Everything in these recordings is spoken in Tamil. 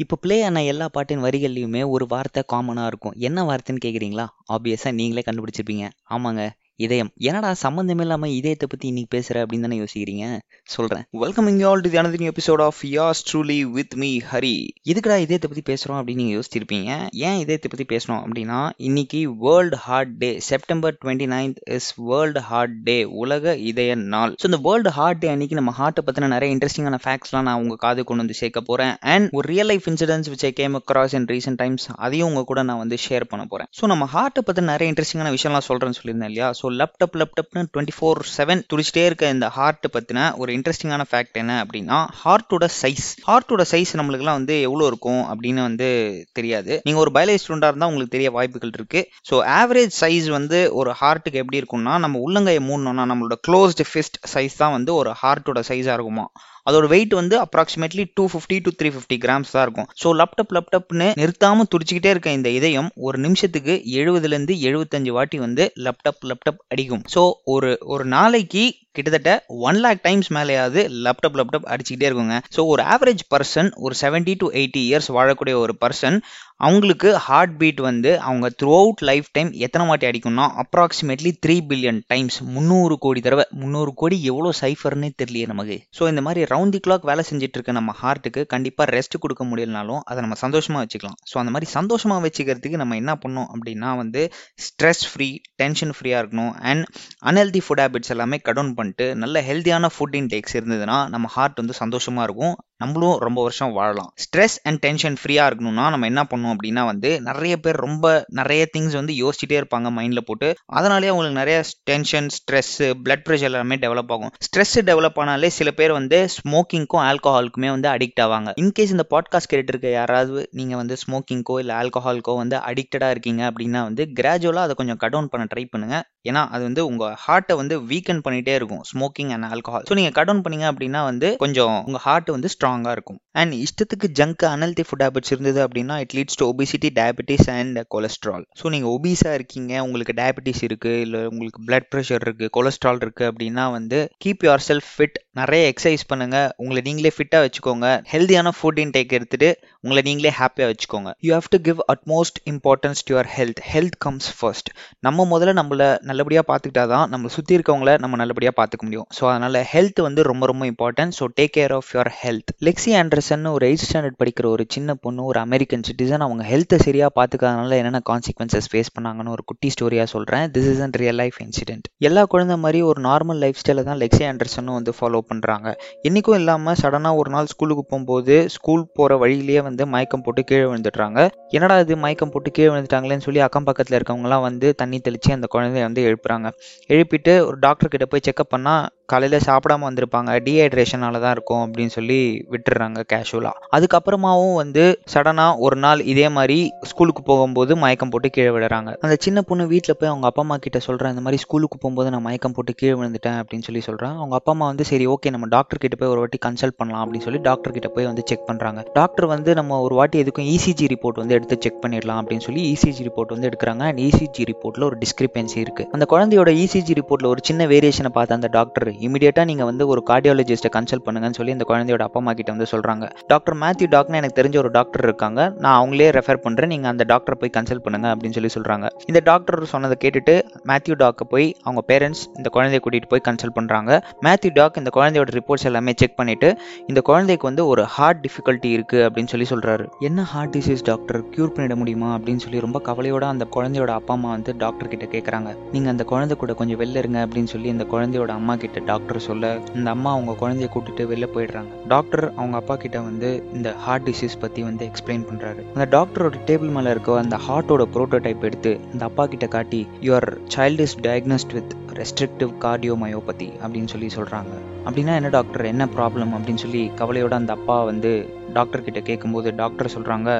இப்போ ப்ளே ஆன எல்லா பாட்டின் வரிகள்லையுமே ஒரு வார்த்தை காமனாக இருக்கும். என்ன வார்த்தைன்னு கேட்குறீங்களா ஆப்வியஸாக நீங்களே கண்டுபிடிச்சிருப்பீங்க. ஆமாங்க. இதயம். என்னடா சம்மந்தம் இல்லாமல் இதயத்தை பற்றி இன்னைக்கு பேசுகிற அப்படின்னு தானே யோசிக்கிறீங்க? சொல்கிறேன் welcoming all to the episode of yours truly with me Hari இதுக்குடா இதயத்தை பற்றி பேசுகிறோம் அப்படின்னு நீங்கள் யோசிச்சிருப்பீங்க. ஏன் இதயத்தை பற்றி பேசணும் அப்படின்னா இன்னைக்கு world heart day September twenty ninth is world heart day உலக இதய நாள். ஸோ இந்த வேர்ல்டு ஹார்ட் டே அன்னைக்கு நம்ம ஹார்ட்டை பற்றின நிறைய இன்ட்ரெஸ்டிங்கான ஃபேக்ட்ஸ்லாம் நான் உங்கள் காது கொண்டு வந்து சேர்க்க போகிறேன் அண்ட் ஒரு real life incidents which I came across in recent times அதையும் உங்கள் கூட நான் வந்து ஷேர் பண்ண போகிறேன் ஸோ நம்ம ஹார்ட்டை பற்றி நிறைய இன்ட்ரெஸ்டிங்கான விஷயம்லாம் சொல்கிறேன்னு சொல்லியிருந்தேன் இல்லையா? ஸோ லேப்டாப் லேப்டாப்னு டுவெண்ட்டி ஃபோர் செவன் துடிச்சிட்டே இருக்க இந்த ஹார்ட் பற்றின ஒரு இன்ட்ரெஸ்டிங்கான ஃபேக்ட் என்ன அப்படின்னா ஹார்ட்டோட சைஸ் ஹார்ட்டோட சைஸ் நம்மளுக்குலாம் வந்து எவ்வளோ இருக்கும் அப்படின்னு வந்து தெரியாது. நீங்கள் ஒரு பயாலஜி ஸ்டூடெண்டாக இருந்தால் உங்களுக்கு தெரிய வாய்ப்புகள் இருக்குது ஸோ ஆவரேஜ் சைஸ் வந்து ஒரு ஹார்ட்டுக்கு எப்படி இருக்கும்னா நம்ம உள்ளங்கையை மூடணும்னா நம்மளோட க்ளோஸ்டு ஃபிஸ்ட் சைஸ் தான் வந்து ஒரு ஹார்ட்டோட சைஸாக இருக்குமா? அதோட வெயிட் வந்து approximately two fifty to three fifty grams தான் இருக்கும். ஸோ லேப்டாப் லேப்டாப்னு நிறுத்தாம துடிச்சிக்கிட்டே இருக்க இந்த இதயம் ஒரு நிமிஷத்துக்கு எழுபதுலேருந்து எழுபத்தஞ்சு வாட்டி வந்து லேப்டாப் லேப்டாப் அடிக்கும். ஸோ ஒரு ஒரு நாளைக்கு கிட்டத்தட்ட ஒன் லேக் டைம்ஸ் மேலேயாவது லேப்டாப் லேப்டாப் அடிச்சுக்கிட்டே இருக்குங்க. ஸோ ஒரு ஆவரேஜ் பர்சன் ஒரு செவன்டி டு எயிட்டி இயர்ஸ் வாழக்கூடிய ஒரு பர்சன் அவங்களுக்கு ஹார்ட் பீட் வந்து அவங்க த்ரூ அவுட் லைஃப் டைம் எத்தனை வாட்டி அடிக்கும்னா அப்ராக்சிமேட்லி த்ரீ பில்லியன் டைம்ஸ் முந்நூறு கோடி தடவை. முந்நூறு கோடி எவ்வளோ சைஃபர்னே தெரியலையே நமக்கு. ஸோ இந்த மாதிரி ரவுண்ட் தி கிளாக் வேலை செஞ்சுட்டு இருக்க நம்ம ஹார்ட்டுக்கு கண்டிப்பாக ரெஸ்ட் கொடுக்க முடியலனாலும் அதை நம்ம சந்தோஷமாக வச்சுக்கலாம். ஸோ அந்த மாதிரி சந்தோஷமாக வச்சுக்கிறதுக்கு நம்ம என்ன பண்ணோம் அப்படின்னா வந்து ஸ்ட்ரெஸ் ஃப்ரீ டென்ஷன் ஃப்ரீயாக இருக்கணும். அண்ட் அன்ஹெல்தி ஃபுட் ஹேபிட்ஸ் எல்லாமே கடவுன் பண்ணிட்டு நல்ல ஹெல்த்தியான ஃபுட் இன்டேக்ஸ் இருந்ததுன்னா நம்ம ஹார்ட் வந்து சந்தோஷமாக இருக்கும். நம்மளும் ரொம்ப வருஷம் வாழலாம். ஸ்ட்ரெஸ் அண்ட் டென்ஷன் ஃப்ரீயாக இருக்கணும்னா நம்ம என்ன பண்ணணும் அப்படின்னா வந்து நிறைய பேர் ரொம்ப நிறைய திங்ஸ் வந்து யோசிச்சுட்டே இருப்பாங்க மைண்டில் போட்டு. அதனாலே அவங்களுக்கு நிறைய டென்ஷன் ஸ்ட்ரெஸ் பிளட் ப்ரெஷர் எல்லாமே டெவலப் ஆகும். ஸ்ட்ரெஸ் டெவலப் ஆனாலே சில பேர் வந்து ஸ்மோக்கிங்க்கும் ஆல்கஹாலுக்குமே வந்து அடிக்ட் ஆவாங்க. இன்கேஸ் இந்த பாட்காஸ்ட் கேட்டுட்டு இருக்க யாராவது நீங்கள் வந்து ஸ்மோக்கிங்க்கோ இல்லை ஆல்கஹாலுக்கோ வந்து அடிக்டடாக இருக்கீங்க அப்படின்னா வந்து கிராஜுவலாக அதை கொஞ்சம் கட் டவுன் பண்ண ட்ரை பண்ணுங்க. ஏன்னா அது வந்து உங்கள் ஹார்ட்டை வந்து வீக்கன் பண்ணிட்டே இருக்கும் ஸ்மோக்கிங் அண்ட் ஆல்கஹால் ஸோ நீங்கள் கட் டவுன் பண்ணீங்க அப்படின்னா வந்து கொஞ்சம் உங்கள் ஹார்ட் வந்து ஸ்ட்ராங்காக இருக்கும். அண்ட் இஷ்டத்துக்கு ஜங்க் அனல்தி ஃபுட் ஹேபிட்ஸ் இருந்தது அப்படின்னா it leads to obesity diabetes and cholesterol so நீங்கள் ஒபீஸாக இருக்கீங்க உங்களுக்கு டயபிட்டிஸ் இருக்குது இல்லை உங்களுக்கு பிளட் ப்ரெஷர் இருக்குது கொலஸ்ட்ரால் இருக்குது அப்படின்னா வந்து கீப் யுவர் செல்ஃப் ஃபிட் நிறைய எக்ஸசைஸ் பண்ணுங்கள் உங்களை நீங்களே ஃபிட்டாக வச்சுக்கோங்க. ஹெல்தியான ஃபுட் இன்டேக் எடுத்துகிட்டு உங்களை நீங்களே ஹாப்பியாக வச்சுக்கோங்க. You have to give utmost importance to your health health comes first நம்ம முதல்ல நம்மளை நல்லபடியாக பார்த்துக்கிட்டா தான் நம்ம சுற்றி இருக்கவங்கள நம்ம நல்லபடியாக பார்த்துக்க முடியும். ஸோ அதனால் ஹெல்த் வந்து ரொம்ப ரொம்ப important so take care of your health Lexi Anderson ஒரு எயிட் ஸ்டாண்டர்ட் படிக்கிற ஒரு சின்ன பொண்ணு ஒரு அமெரிக்கன் சிட்டிசன் அவங்க ஹெல்த்தை சரியாக பார்த்துக்காதனால என்னென்ன கான்சிக்வன்சஸ் ஃபேஸ் பண்ணாங்கன்னு ஒரு குட்டி ஸ்டோரியாக சொல்கிறேன் this is and real life incident எல்லா குழந்தை மாதிரி ஒரு நார்மல் லைஃப் ஸ்டைலை தான் லெக்ஸி ஆண்டர்சனும் வந்து ஃபாலோ பண்ணுறாங்க இன்றைக்கும் இல்லாமல் சடனாக ஒரு நாள் ஸ்கூலுக்கு போகும்போது ஸ்கூல் போகிற வழியிலேயே வந்து மயக்கம் போட்டு கீழே விழுந்துடுறாங்க. என்னடா இது மயக்கம் போட்டு கீழே விழுந்துட்டாங்களேன்னு சொல்லி அக்கம் பக்கத்தில் இருக்கவங்கலாம் வந்து தண்ணி தெளித்து அந்த குழந்தைய வந்து எழுப்புறாங்க. எழுப்பிட்டு ஒரு டாக்டர் கிட்ட போய் செக்அப் பண்ணால் காலையில் சாப்பிடாம வந்திருப்பாங்க. டீஹைட்ரேஷனால தான் இருக்கும் அப்படின்னு சொல்லி விட்டுறாங்க கேஷுவலாக அதுக்கப்புறமாவும் வந்து சடனாக ஒரு நாள் இதே மாதிரி ஸ்கூலுக்கு போகும்போது மயக்கம் போட்டு கீழே விடுறாங்க அந்த சின்ன பொண்ணு வீட்டில் போய் அவங்க அப்பா அம்மா கிட்ட சொல்கிறேன் இந்த மாதிரி ஸ்கூலுக்கு போகும்போது நான் மயக்கம் போட்டு கீழே விழுந்துட்டேன் அப்படின்னு சொல்லி சொல்கிறேன் அவங்க அப்பா அம்மா வந்து சரி ஓகே நம்ம டாக்டர் கிட்ட போய் ஒரு வாட்டி கன்சல்ட் பண்ணலாம் அப்படின்னு சொல்லி டாக்டர் கிட்ட போய் வந்து செக் பண்ணுறாங்க டாக்டர் வந்து நம்ம ஒரு வாட்டி எதுக்கும் இசிஜி ரிப்போர்ட் வந்து எடுத்து செக் பண்ணிடலாம் அப்படின்னு சொல்லி இசிஜி ரிப்போர்ட் வந்து எடுக்கிறாங்க. அண்ட் இசிஜி ரிப்போர்ட்டில் ஒரு டிஸ்கிரிபென்சி இருக்குது அந்த குழந்தையோட இசிஜி ரிப்போர்ட்டில் ஒரு சின்ன வேரியேஷனை பார்த்த அந்த டாக்டர் இமீடியட்டாக நீங்கள் வந்து ஒரு கார்டியாலஜிஸ்ட்டை கன்சல்ட் பண்ணுங்கன்னு சொல்லி இந்த குழந்தையோட அப்பா அம்மா கிட்ட வந்து சொல்கிறாங்க டாக்டர் மேத்யூ டாக்னு எனக்கு தெரிஞ்ச ஒரு டாக்டர் இருக்காங்க. நான் அவங்களே ரெஃபர் பண்ணுறேன் நீங்கள் அந்த டாக்டரை போய் கன்சல்ட் பண்ணுங்க அப்படின்னு சொல்லி சொல்கிறாங்க இந்த டாக்டர் சொன்னதை கேட்டுட்டு மேத்யூ டாக்கை போய் அவங்க பேரண்ட்ஸ் இந்த குழந்தைய கூட்டிகிட்டு போய் கன்சல்ட் பண்ணுறாங்க மேத்யூ டாக் இந்த குழந்தையோட ரிப்போர்ட்ஸ் எல்லாமே செக் பண்ணிவிட்டு இந்த குழந்தைக்கு வந்து ஒரு ஹார்ட் டிஃபிகல்ட்டி இருக்குது அப்படின்னு சொல்லி சொல்கிறாரு என்ன ஹார்ட் டிசீஸ் டாக்டர் க்யூர் பண்ணிட முடியுமா? அப்படின்னு சொல்லி ரொம்ப கவலையோட அந்த குழந்தையோட அப்பா அம்மா வந்து டாக்டர் கிட்ட கேட்குறாங்க நீங்கள் அந்த குழந்தை கூட கொஞ்சம் வெளில இருங்க அப்படின்னு சொல்லி இந்த குழந்தையோட அம்மா கிட்ட டாக்டர் சொல்ல இந்த அம்மா அவங்க குழந்தைய கூட்டிட்டு வெளில போயிடுறாங்க. டாக்டர் அவங்க அப்பா கிட்ட வந்து இந்த ஹார்ட் டிசீஸ் பற்றி வந்து எக்ஸ்பிளைன் பண்ணுறாரு அந்த டாக்டரோட டேபிள் மேலே இருக்க அந்த ஹார்ட்டோட ப்ரோட்டோடைப் எடுத்து அந்த அப்பா கிட்ட காட்டி your child is diagnosed with restrictive cardiomyopathy அப்படின்னு சொல்லி சொல்கிறாங்க அப்படின்னா என்ன டாக்டர் என்ன ப்ராப்ளம் அப்படின்னு சொல்லி கவலையோட அந்த அப்பா வந்து டாக்டர் கிட்ட கேட்கும்போது டாக்டர் சொல்கிறாங்க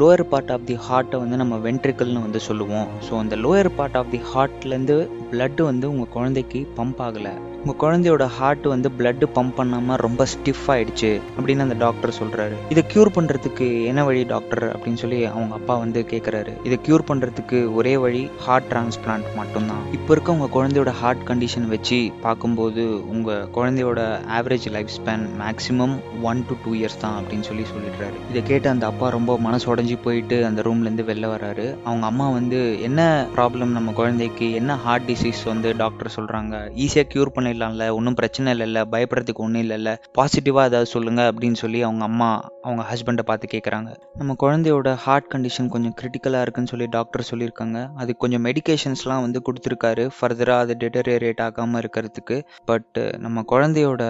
லோயர் பார்ட் ஆஃப் தி ஹார்ட்டை வந்து நம்ம வென்ட்ரிக்கல்னு வந்து சொல்லுவோம். ஸோ அந்த லோயர் பார்ட் ஆஃப் தி ஹார்ட்லேருந்து blood வந்து உங்கள் குழந்தைக்கு பம்ப் ஆகலை. உங்கள் குழந்தையோட ஹார்ட் வந்து பிளட்டு பம்ப் பண்ணாமல் ரொம்ப ஸ்டிஃப் ஆயிடுச்சு. அப்படின்னு அந்த டாக்டர் சொல்கிறாரு இதை க்யூர் பண்ணுறதுக்கு என்ன வழி டாக்டர் அப்படின்னு சொல்லி அவங்க அப்பா வந்து கேட்குறாரு இதை க்யூர் பண்ணுறதுக்கு ஒரே வழி ஹார்ட் டிரான்ஸ்பிளான்ட் மட்டும்தான். இப்போ இருக்க உங்கள் குழந்தையோட ஹார்ட் ஹார்ட் கண்டிஷன் வச்சு பார்க்கும்போது உங்கள் குழந்தையோட average lifespan maximum one to two years தான் அப்படின்னு சொல்லி சொல்லிடுறாரு. இதை கேட்டு அந்த அப்பா ரொம்ப மனசு உடஞ்சி போயிட்டு அந்த ரூம்லேருந்து வெளில வராரு அவங்க அம்மா வந்து என்ன ப்ராப்ளம் நம்ம குழந்தைக்கு என்ன ஹார்ட் டிசீஸ் வந்து டாக்டர் சொல்கிறாங்க ஈஸியாக க்யூர் பண்ணிடலாம்ல ஒன்றும் பிரச்சனை இல்லைல்ல பயப்படுறதுக்கு ஒன்றும் இல்லைல்ல பாசிட்டிவாக ஏதாவது சொல்லுங்கள் அப்படின்னு சொல்லி அவங்க அம்மா அவங்க ஹஸ்பண்டை பார்த்து கேட்குறாங்க நம்ம குழந்தையோட ஹார்ட் கண்டிஷன் கொஞ்சம் கிரிட்டிக்கலாக இருக்குன்னு சொல்லி டாக்டர் சொல்லியிருக்காங்க. அது கொஞ்சம் மெடிகேஷன்ஸ்லாம் வந்து கொடுத்துருக்காரு. ஃபர்தராக அது டிட்டரியரேட் ஆகாமல் இருக்கிறதுக்கு பட் நம்ம குழந்தையோட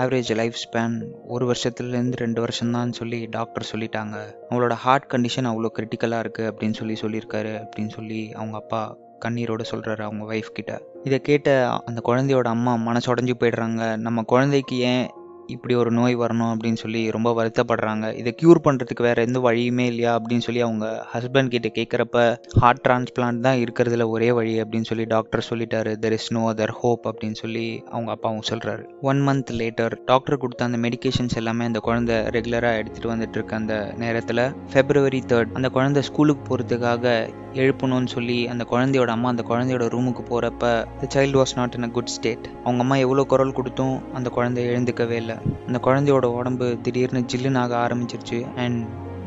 ஆவரேஜ் லைஃப் ஸ்பேன் ஒரு வருஷத்துலேருந்து ரெண்டு வருஷம்தான் சொல்லி டாக்டர் சொல்லிட்டாங்க. அவங்களோட ஹார்ட் கண்டிஷன் அவ்வளோ கிரிட்டிக்கலாக இருக்குது அப்படின்னு சொல்லி சொல்லியிருக்காரு அப்படின்னு சொல்லி அவங்க அப்பா கண்ணீரோட சொல்கிறாரு அவங்க ஒய்ஃப் கிட்ட. இதை கேட்ட அந்த குழந்தையோட அம்மா மனசு உடஞ்சி போயிடுறாங்க. நம்ம குழந்தைக்கு ஏன் இப்படி ஒரு நோய் வரணும் அப்படின்னு சொல்லி ரொம்ப வருத்தப்படுறாங்க. இதை க்யூர் பண்ணுறதுக்கு வேற எந்த வழியுமே இல்லையா அப்படின்னு சொல்லி அவங்க ஹஸ்பண்ட் கிட்ட கேட்குறப்ப ஹார்ட் டிரான்ஸ்பிளான்ட் தான் இருக்கிறதுல ஒரே வழி அப்படின்னு சொல்லி டாக்டர் சொல்லிட்டாரு. There is no other hope அப்படின்னு சொல்லி அவங்க அப்பாவும் சொல்கிறாரு ஒன் மந்த் லேட்டர் டாக்டர் கொடுத்த அந்த மெடிகேஷன்ஸ் எல்லாமே அந்த குழந்தை ரெகுலராக எடுத்துகிட்டு வந்துட்டு இருக்க அந்த நேரத்தில் ஃபெப்ரவரி தேர்ட் அந்த குழந்தை ஸ்கூலுக்கு போகிறதுக்காக எழுப்பணும்னு சொல்லி அந்த குழந்தையோட அம்மா அந்த குழந்தையோட ரூமுக்கு போகிறப்ப the child was not in a good state அவங்க அம்மா எவ்வளோ குரல் கொடுத்தும் அந்த குழந்தை எழுந்துக்கவே இல்லை. அந்த குழந்தையோட உடம்பு திடீர்னு ஜில்லுன்னு ஆக ஆரம்பிச்சிருச்சு. அண்ட்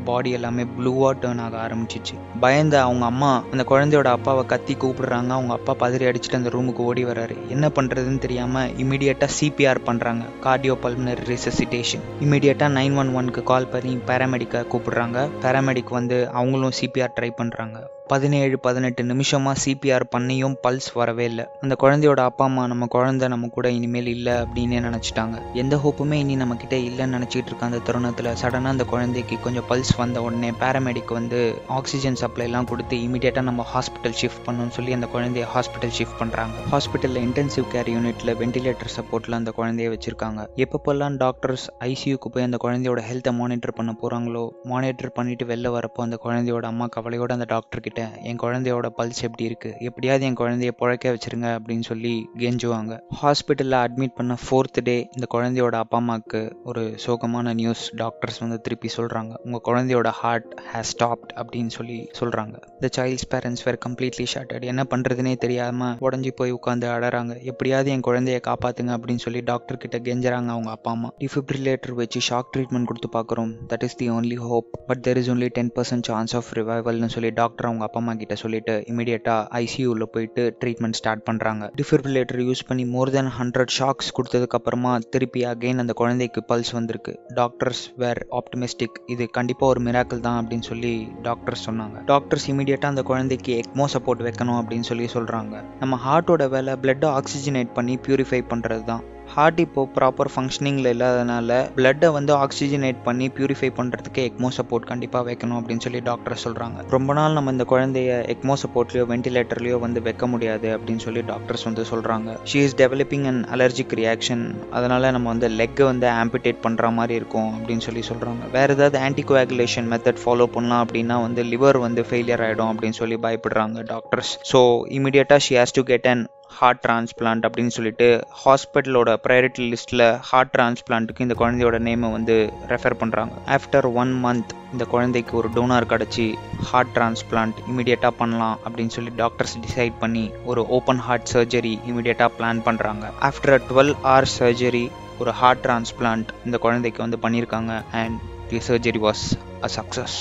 பாடி எல்லாமே ப்ளூவாக டேர்ன் ஆக ஆரம்பிச்சிச்சு. பயந்த அவங்க அம்மா அந்த குழந்தையோட அப்பாவை கத்தி கூப்பிடுறாங்க. அவங்க அப்பா பதறி அடிச்சுட்டு அந்த ரூமுக்கு ஓடி வராரு என்ன பண்ணுறதுன்னு தெரியாமல் இமீடியட்டாக சிபிஆர் பண்ணுறாங்க கார்டியோ பல்மனரி ரிசசிட்டேஷன் இமீடியட்டாக நைன் ஒன் ஒன்க்கு கால் பண்ணி பேராமெடிக்கை கூப்பிடுறாங்க. பேராமெடிக் வந்து அவங்களும் சிபிஆர் ட்ரை பண்ணுறாங்க பதினேழு பதினெட்டு நிமிஷமா சிபிஆர் பண்ணியும் பல்ஸ் வரவே இல்லை. அந்த குழந்தையோட அப்பா அம்மா நம்ம குழந்தை நம்ம கூட இனிமேல் இல்லை அப்படின்னு நினச்சிட்டாங்க. எந்த ஹோப்புமே இனி நம்ம கிட்ட இல்லைன்னு நினைச்சிட்டு இருக்க அந்த தருணத்தில் சடனாக அந்த குழந்தைக்கு கொஞ்சம் பல்ஸ் வந்த உடனே பேராமெடிக் வந்து ஆக்சிஜன் சப்ளை எல்லாம் கொடுத்து இமீடியட்டாக நம்ம ஹாஸ்பிட்டல் ஷிஃப்ட் பண்ணணும்னு சொல்லி அந்த குழந்தைய ஹாஸ்பிட்டல் ஷிஃப்ட் பண்ணுறாங்க ஹாஸ்பிட்டலில் இன்டென்சிவ் கேர் யூனிட்டில் வென்டிலேட்டர் சப்போர்ட்டில் அந்த குழந்தைய வச்சிருக்காங்க. எப்பப்பெல்லாம் டாக்டர்ஸ் ஐசியூக்கு போய் அந்த குழந்தையோட ஹெல்த்தை மானிட்டர் பண்ண போகிறாங்களோ மானிட்டர் பண்ணிட்டு வெளில வரப்போ அந்த குழந்தையோட அம்மா கவலையோட அந்த டாக்டர் கிட்ட என் குழந்தையோட பல்ஸ் எப்படி இருக்கு? எப்படியாவது என் குழந்தைய புழைக்க வச்சிருங்க அப்படின்னு சொல்லி கெஞ்சுவாங்க. ஹாஸ்பிட்டலில் அட்மிட் பண்ண ஃபோர்த் டே இந்த குழந்தையோட அப்பா அம்மாவுக்கு ஒரு சோகமான நியூஸ் டாக்டர்ஸ் வந்து திருப்பி சொல்கிறாங்க உங்கள் குழந்தை குழந்தையோட ஹார்ட் ஹேஸ் ஸ்டாப்ட் அப்படின்னு சொல்லி சொல்றாங்க. The child's parents were completely shattered என்ன பண்றதுனே தெரியாம உடஞ்சி போய் உட்காந்து அடறாங்க எப்படியாவது என் குழந்தைய காப்பாத்துங்க அப்படின்னு சொல்லி டாக்டர் கிட்ட கெஞ்சுறாங்க அவங்க அப்பா அம்மா. டிஃபிப்ரிலேட்டர் வச்சு ஷாக் ட்ரீட்மெண்ட் கொடுத்து பார்க்குறோம். That is the only hope but there is only ten percent chance of ரிவைவல்னு சொல்லி டாக்டர் அவங்க அப்பா அம்மா கிட்ட சொல்லிட்டு இமீடியட்டாக ஐசியூவில் போயிட்டு ட்ரீட்மெண்ட் ஸ்டார்ட் பண்ணுறாங்க டிஃபிப்ரிலேட்டர் யூஸ் பண்ணி மோர் தென் ஹண்ட்ரட் ஷாக்ஸ் கொடுத்ததுக்கப்புறமா திருப்பி அகெயின் அந்த குழந்தைக்கு பல்ஸ் வந்திருக்கு. டாக்டர்ஸ் வேர் ஆப்டிமிஸ்டிக் இது கண்டிப்பாக ஒரு மிராக்கிள் தான் அப்படின்னு சொல்லி டாக்டர்ஸ் சொன்னாங்க. டாக்டர்ஸ் இமீடியட்டாக அந்த குழந்தைக்கு எக்மோ சப்போர்ட் வைக்கணும் அப்படின்னு சொல்லி சொல்றாங்க. நம்ம ஹார்ட்டோட வேலை பிளட்டை ஆக்சிஜனேட் பண்ணி பியூரிஃபை பண்றது தான் ஹார்ட் இப்போ ப்ராப்பர் ஃபங்க்ஷனிங்கில் இல்லாதனால பிளட்டை வந்து ஆக்சிஜனேட் பண்ணி பியூரிஃபை பண்ணுறதுக்கு எக்மோ சப்போர்ட் கண்டிப்பாக வைக்கணும் அப்படின்னு சொல்லி டாக்டர் சொல்கிறாங்க ரொம்ப நாள் நம்ம இந்த குழந்தைய எக்மோ சப்போர்ட்லையோ வென்டிலேட்டர்லையோ வந்து வைக்க முடியாது அப்படின்னு சொல்லி டாக்டர்ஸ் வந்து சொல்கிறாங்க she is developing and allergic reaction அதனால் நம்ம வந்து லெக்கை வந்து ஆம்பிடேட் பண்ணுற மாதிரி இருக்கும் அப்படின்னு சொல்லி சொல்கிறாங்க வேறு ஏதாவது ஆன்டிகோஆகுலேஷன் மெத்தட் ஃபாலோ பண்ணலாம் அப்படின்னா வந்து லிவர் வந்து ஃபெயிலியர் ஆகிடும் அப்படின்னு சொல்லி பயப்படுறாங்க டாக்டர்ஸ் ஸோ இமீடியட்டாக she has to get an heart transplant அப்படின்னு சொல்லிட்டு ஹாஸ்பிட்டலோட ப்ரையாரிட்டி லிஸ்ட்டில் ஹார்ட் டிரான்ஸ்பிளான்ட்டுக்கு இந்த குழந்தையோட நேமை வந்து ரெஃபர் பண்ணுறாங்க ஆஃப்டர் ஒன் மந்த் இந்த குழந்தைக்கு ஒரு டோனார் கிடச்சி ஹார்ட் டிரான்ஸ்பிளான்ட் இமீடியட்டாக பண்ணலாம் அப்படின்னு சொல்லி டாக்டர்ஸ் டிசைட் பண்ணி ஒரு ஓப்பன் ஹார்ட் சர்ஜரி இமீடியட்டாக பிளான் பண்ணுறாங்க ஆஃப்டர் டுவெல் ஹவர் சர்ஜரி ஒரு ஹார்ட் டிரான்ஸ்பிளான்ட் இந்த குழந்தைக்கு வந்து பண்ணியிருக்காங்க and the surgery was a success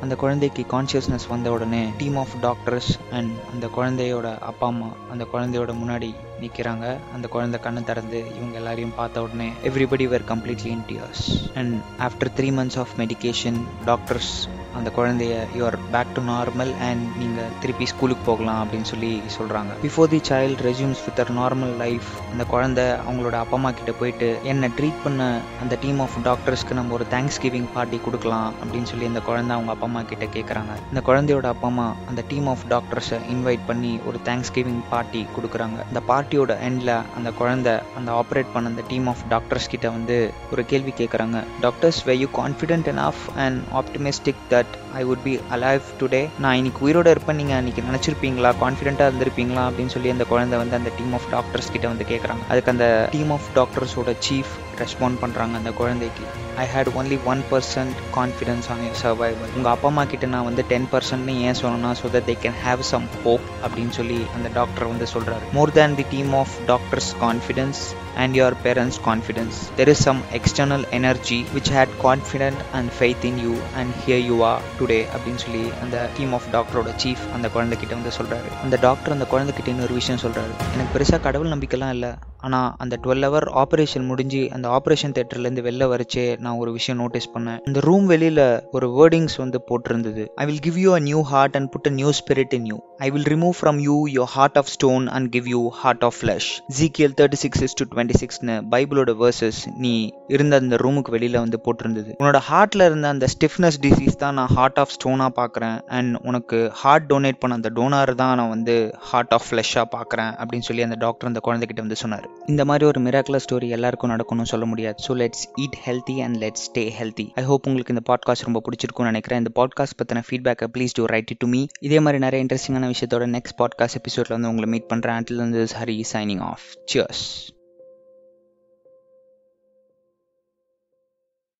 அந்த குழந்தைக்கு கான்சியஸ்னஸ் வந்த உடனே டீம் ஆஃப் டாக்டர்ஸ் அண்ட் அந்த குழந்தையோட அப்பா அம்மா அந்த குழந்தையோட முன்னாடி நிற்கிறாங்க அந்த குழந்தை கண்ணை திறந்து இவங்க எல்லாரையும் பார்த்த உடனே everybody were completely in tears and after three months of medication doctors அந்த குழந்தைய you are back to normal and நீங்கள் திருப்பி ஸ்கூலுக்கு போகலாம் அப்படின்னு சொல்லி சொல்கிறாங்க before the child resumes with her normal life அந்த குழந்தை அவங்களோட அப்பா அம்மா கிட்ட போயிட்டு என்னை ட்ரீட் பண்ண? அந்த டீம் ஆஃப் டாக்டர்ஸ்க்கு நம்ம ஒரு தேங்க்ஸ் கிவிங் பார்ட்டி கொடுக்கலாம் அப்படின்னு சொல்லி அந்த குழந்தை அவங்க அப்பா அம்மா கிட்ட கேட்குறாங்க இந்த குழந்தையோட அப்பா அம்மா அந்த டீம் ஆஃப் டாக்டர்ஸை இன்வைட் பண்ணி ஒரு தேங்க்ஸ் கிவிங் பார்ட்டி கொடுக்குறாங்க. இந்த பார்ட்டியோட எண்டில் அந்த குழந்தை அந்த ஆப்ரேட் பண்ண அந்த டீம் ஆஃப் டாக்டர்ஸ் கிட்ட வந்து ஒரு கேள்வி கேட்குறாங்க doctors were you confident and of and optimistic that I would be alive today நான் இன்னைக்கு உயிரோட இருப்பேன். நீங்கள் அன்றைக்கி நினச்சிருப்பீங்களா? கான்ஃபிடென்ட்டாக இருந்திருப்பீங்களா? அப்படின்னு சொல்லி அந்த குழந்தை வந்து அந்த டீம் ஆஃப் டாக்டர்ஸ் கிட்ட வந்து கேட்குறாங்க அதுக்கு அந்த டீம் ஆஃப் டாக்டர்ஸோட சீஃப் ரெஸ்பாண்ட் பண்ணுறாங்க அந்த குழந்தைக்கு. I had only one percent confidence on your survival உங்கள் அப்பா அம்மா கிட்ட நான் வந்து டென் பர்சன்ட்னு ஏன் சொன்னேன்னா so that they can have some hope அப்படின்னு சொல்லி அந்த டாக்டர் வந்து சொல்கிறார் more than the team of doctors confidence and your parents confidence there is some external energy which had confident and faith in you and here you are today அப்படின்னு சொல்லி அந்த டீம் ஆஃப் டாக்டரோட சீஃப் அந்த குழந்தைகிட்ட வந்து சொல்கிறாரு அந்த டாக்டர் அந்த குழந்தைகிட்ட இன்னொரு விஷயம் சொல்கிறாரு எனக்கு பெருசாக கடவுள் நம்பிக்கைலாம் இல்லை. ஆனால் அந்த டுவெல் ஹவர் ஆப்ரேஷன் முடிஞ்சு அந்த ஆப்ரேஷன் தேட்டர்லேருந்து வெளில வரைச்சே நான் ஒரு விஷயம் நோட்டீஸ் பண்ணேன். இந்த ரூம் வெளியில் ஒரு வேர்டிங்ஸ் வந்து போட்டிருந்தது. I will give you a new heart and put a new spirit in you I will remove from you your heart of stone and give you heart of flesh Ezekiel thirty six is to twenty சிக்ஸ்னு பைபிளோட வேர்சஸ் நீ இருந்த அந்த ரூமுக்கு வெளியில் வந்து போட்டிருந்தது. உன்னோட ஹார்ட்டில் இருந்த அந்த ஸ்டிஃப்னஸ் டிசீஸ் தான் நான் ஹார்ட் ஆஃப் ஸ்டோனாக பார்க்குறேன். அண்ட் உனக்கு ஹார்ட் டொனேட் பண்ண அந்த டோனார் தான் நான் வந்து ஹார்ட் ஆஃப் ஃப்ளஷ்ஷாக பார்க்குறேன் அப்படின்னு சொல்லி அந்த டாக்டர் அந்த குழந்தைகிட்ட வந்து சொன்னார். இந்த மாதிரி ஒரு மிராக்குலர் ஸ்டோரி எல்லாருக்கும் நடக்கணும்னு சொல்ல முடியாது. So let's eat healthy and let's stay healthy I hope உங்களுக்கு இந்த பாட்காஸ்ட் ரொம்ப பிடிச்சிருக்கும்னு நினைக்கிறேன். இந்த பாட்காஸ்ட் பற்றின ஃபீட்பேக்கை please do write to me இதே மாதிரி நிறைய இன்ட்ரெஸ்டிங்கான விஷயத்தோட நெக்ஸ்ட் பாட்காஸ்ட் எபிசோட்ல வந்து உங்களை மீட் பண்ணுறேன் அண்டில் வந்து ஹரி சைனிங் ஆஃப் சியர்ஸ்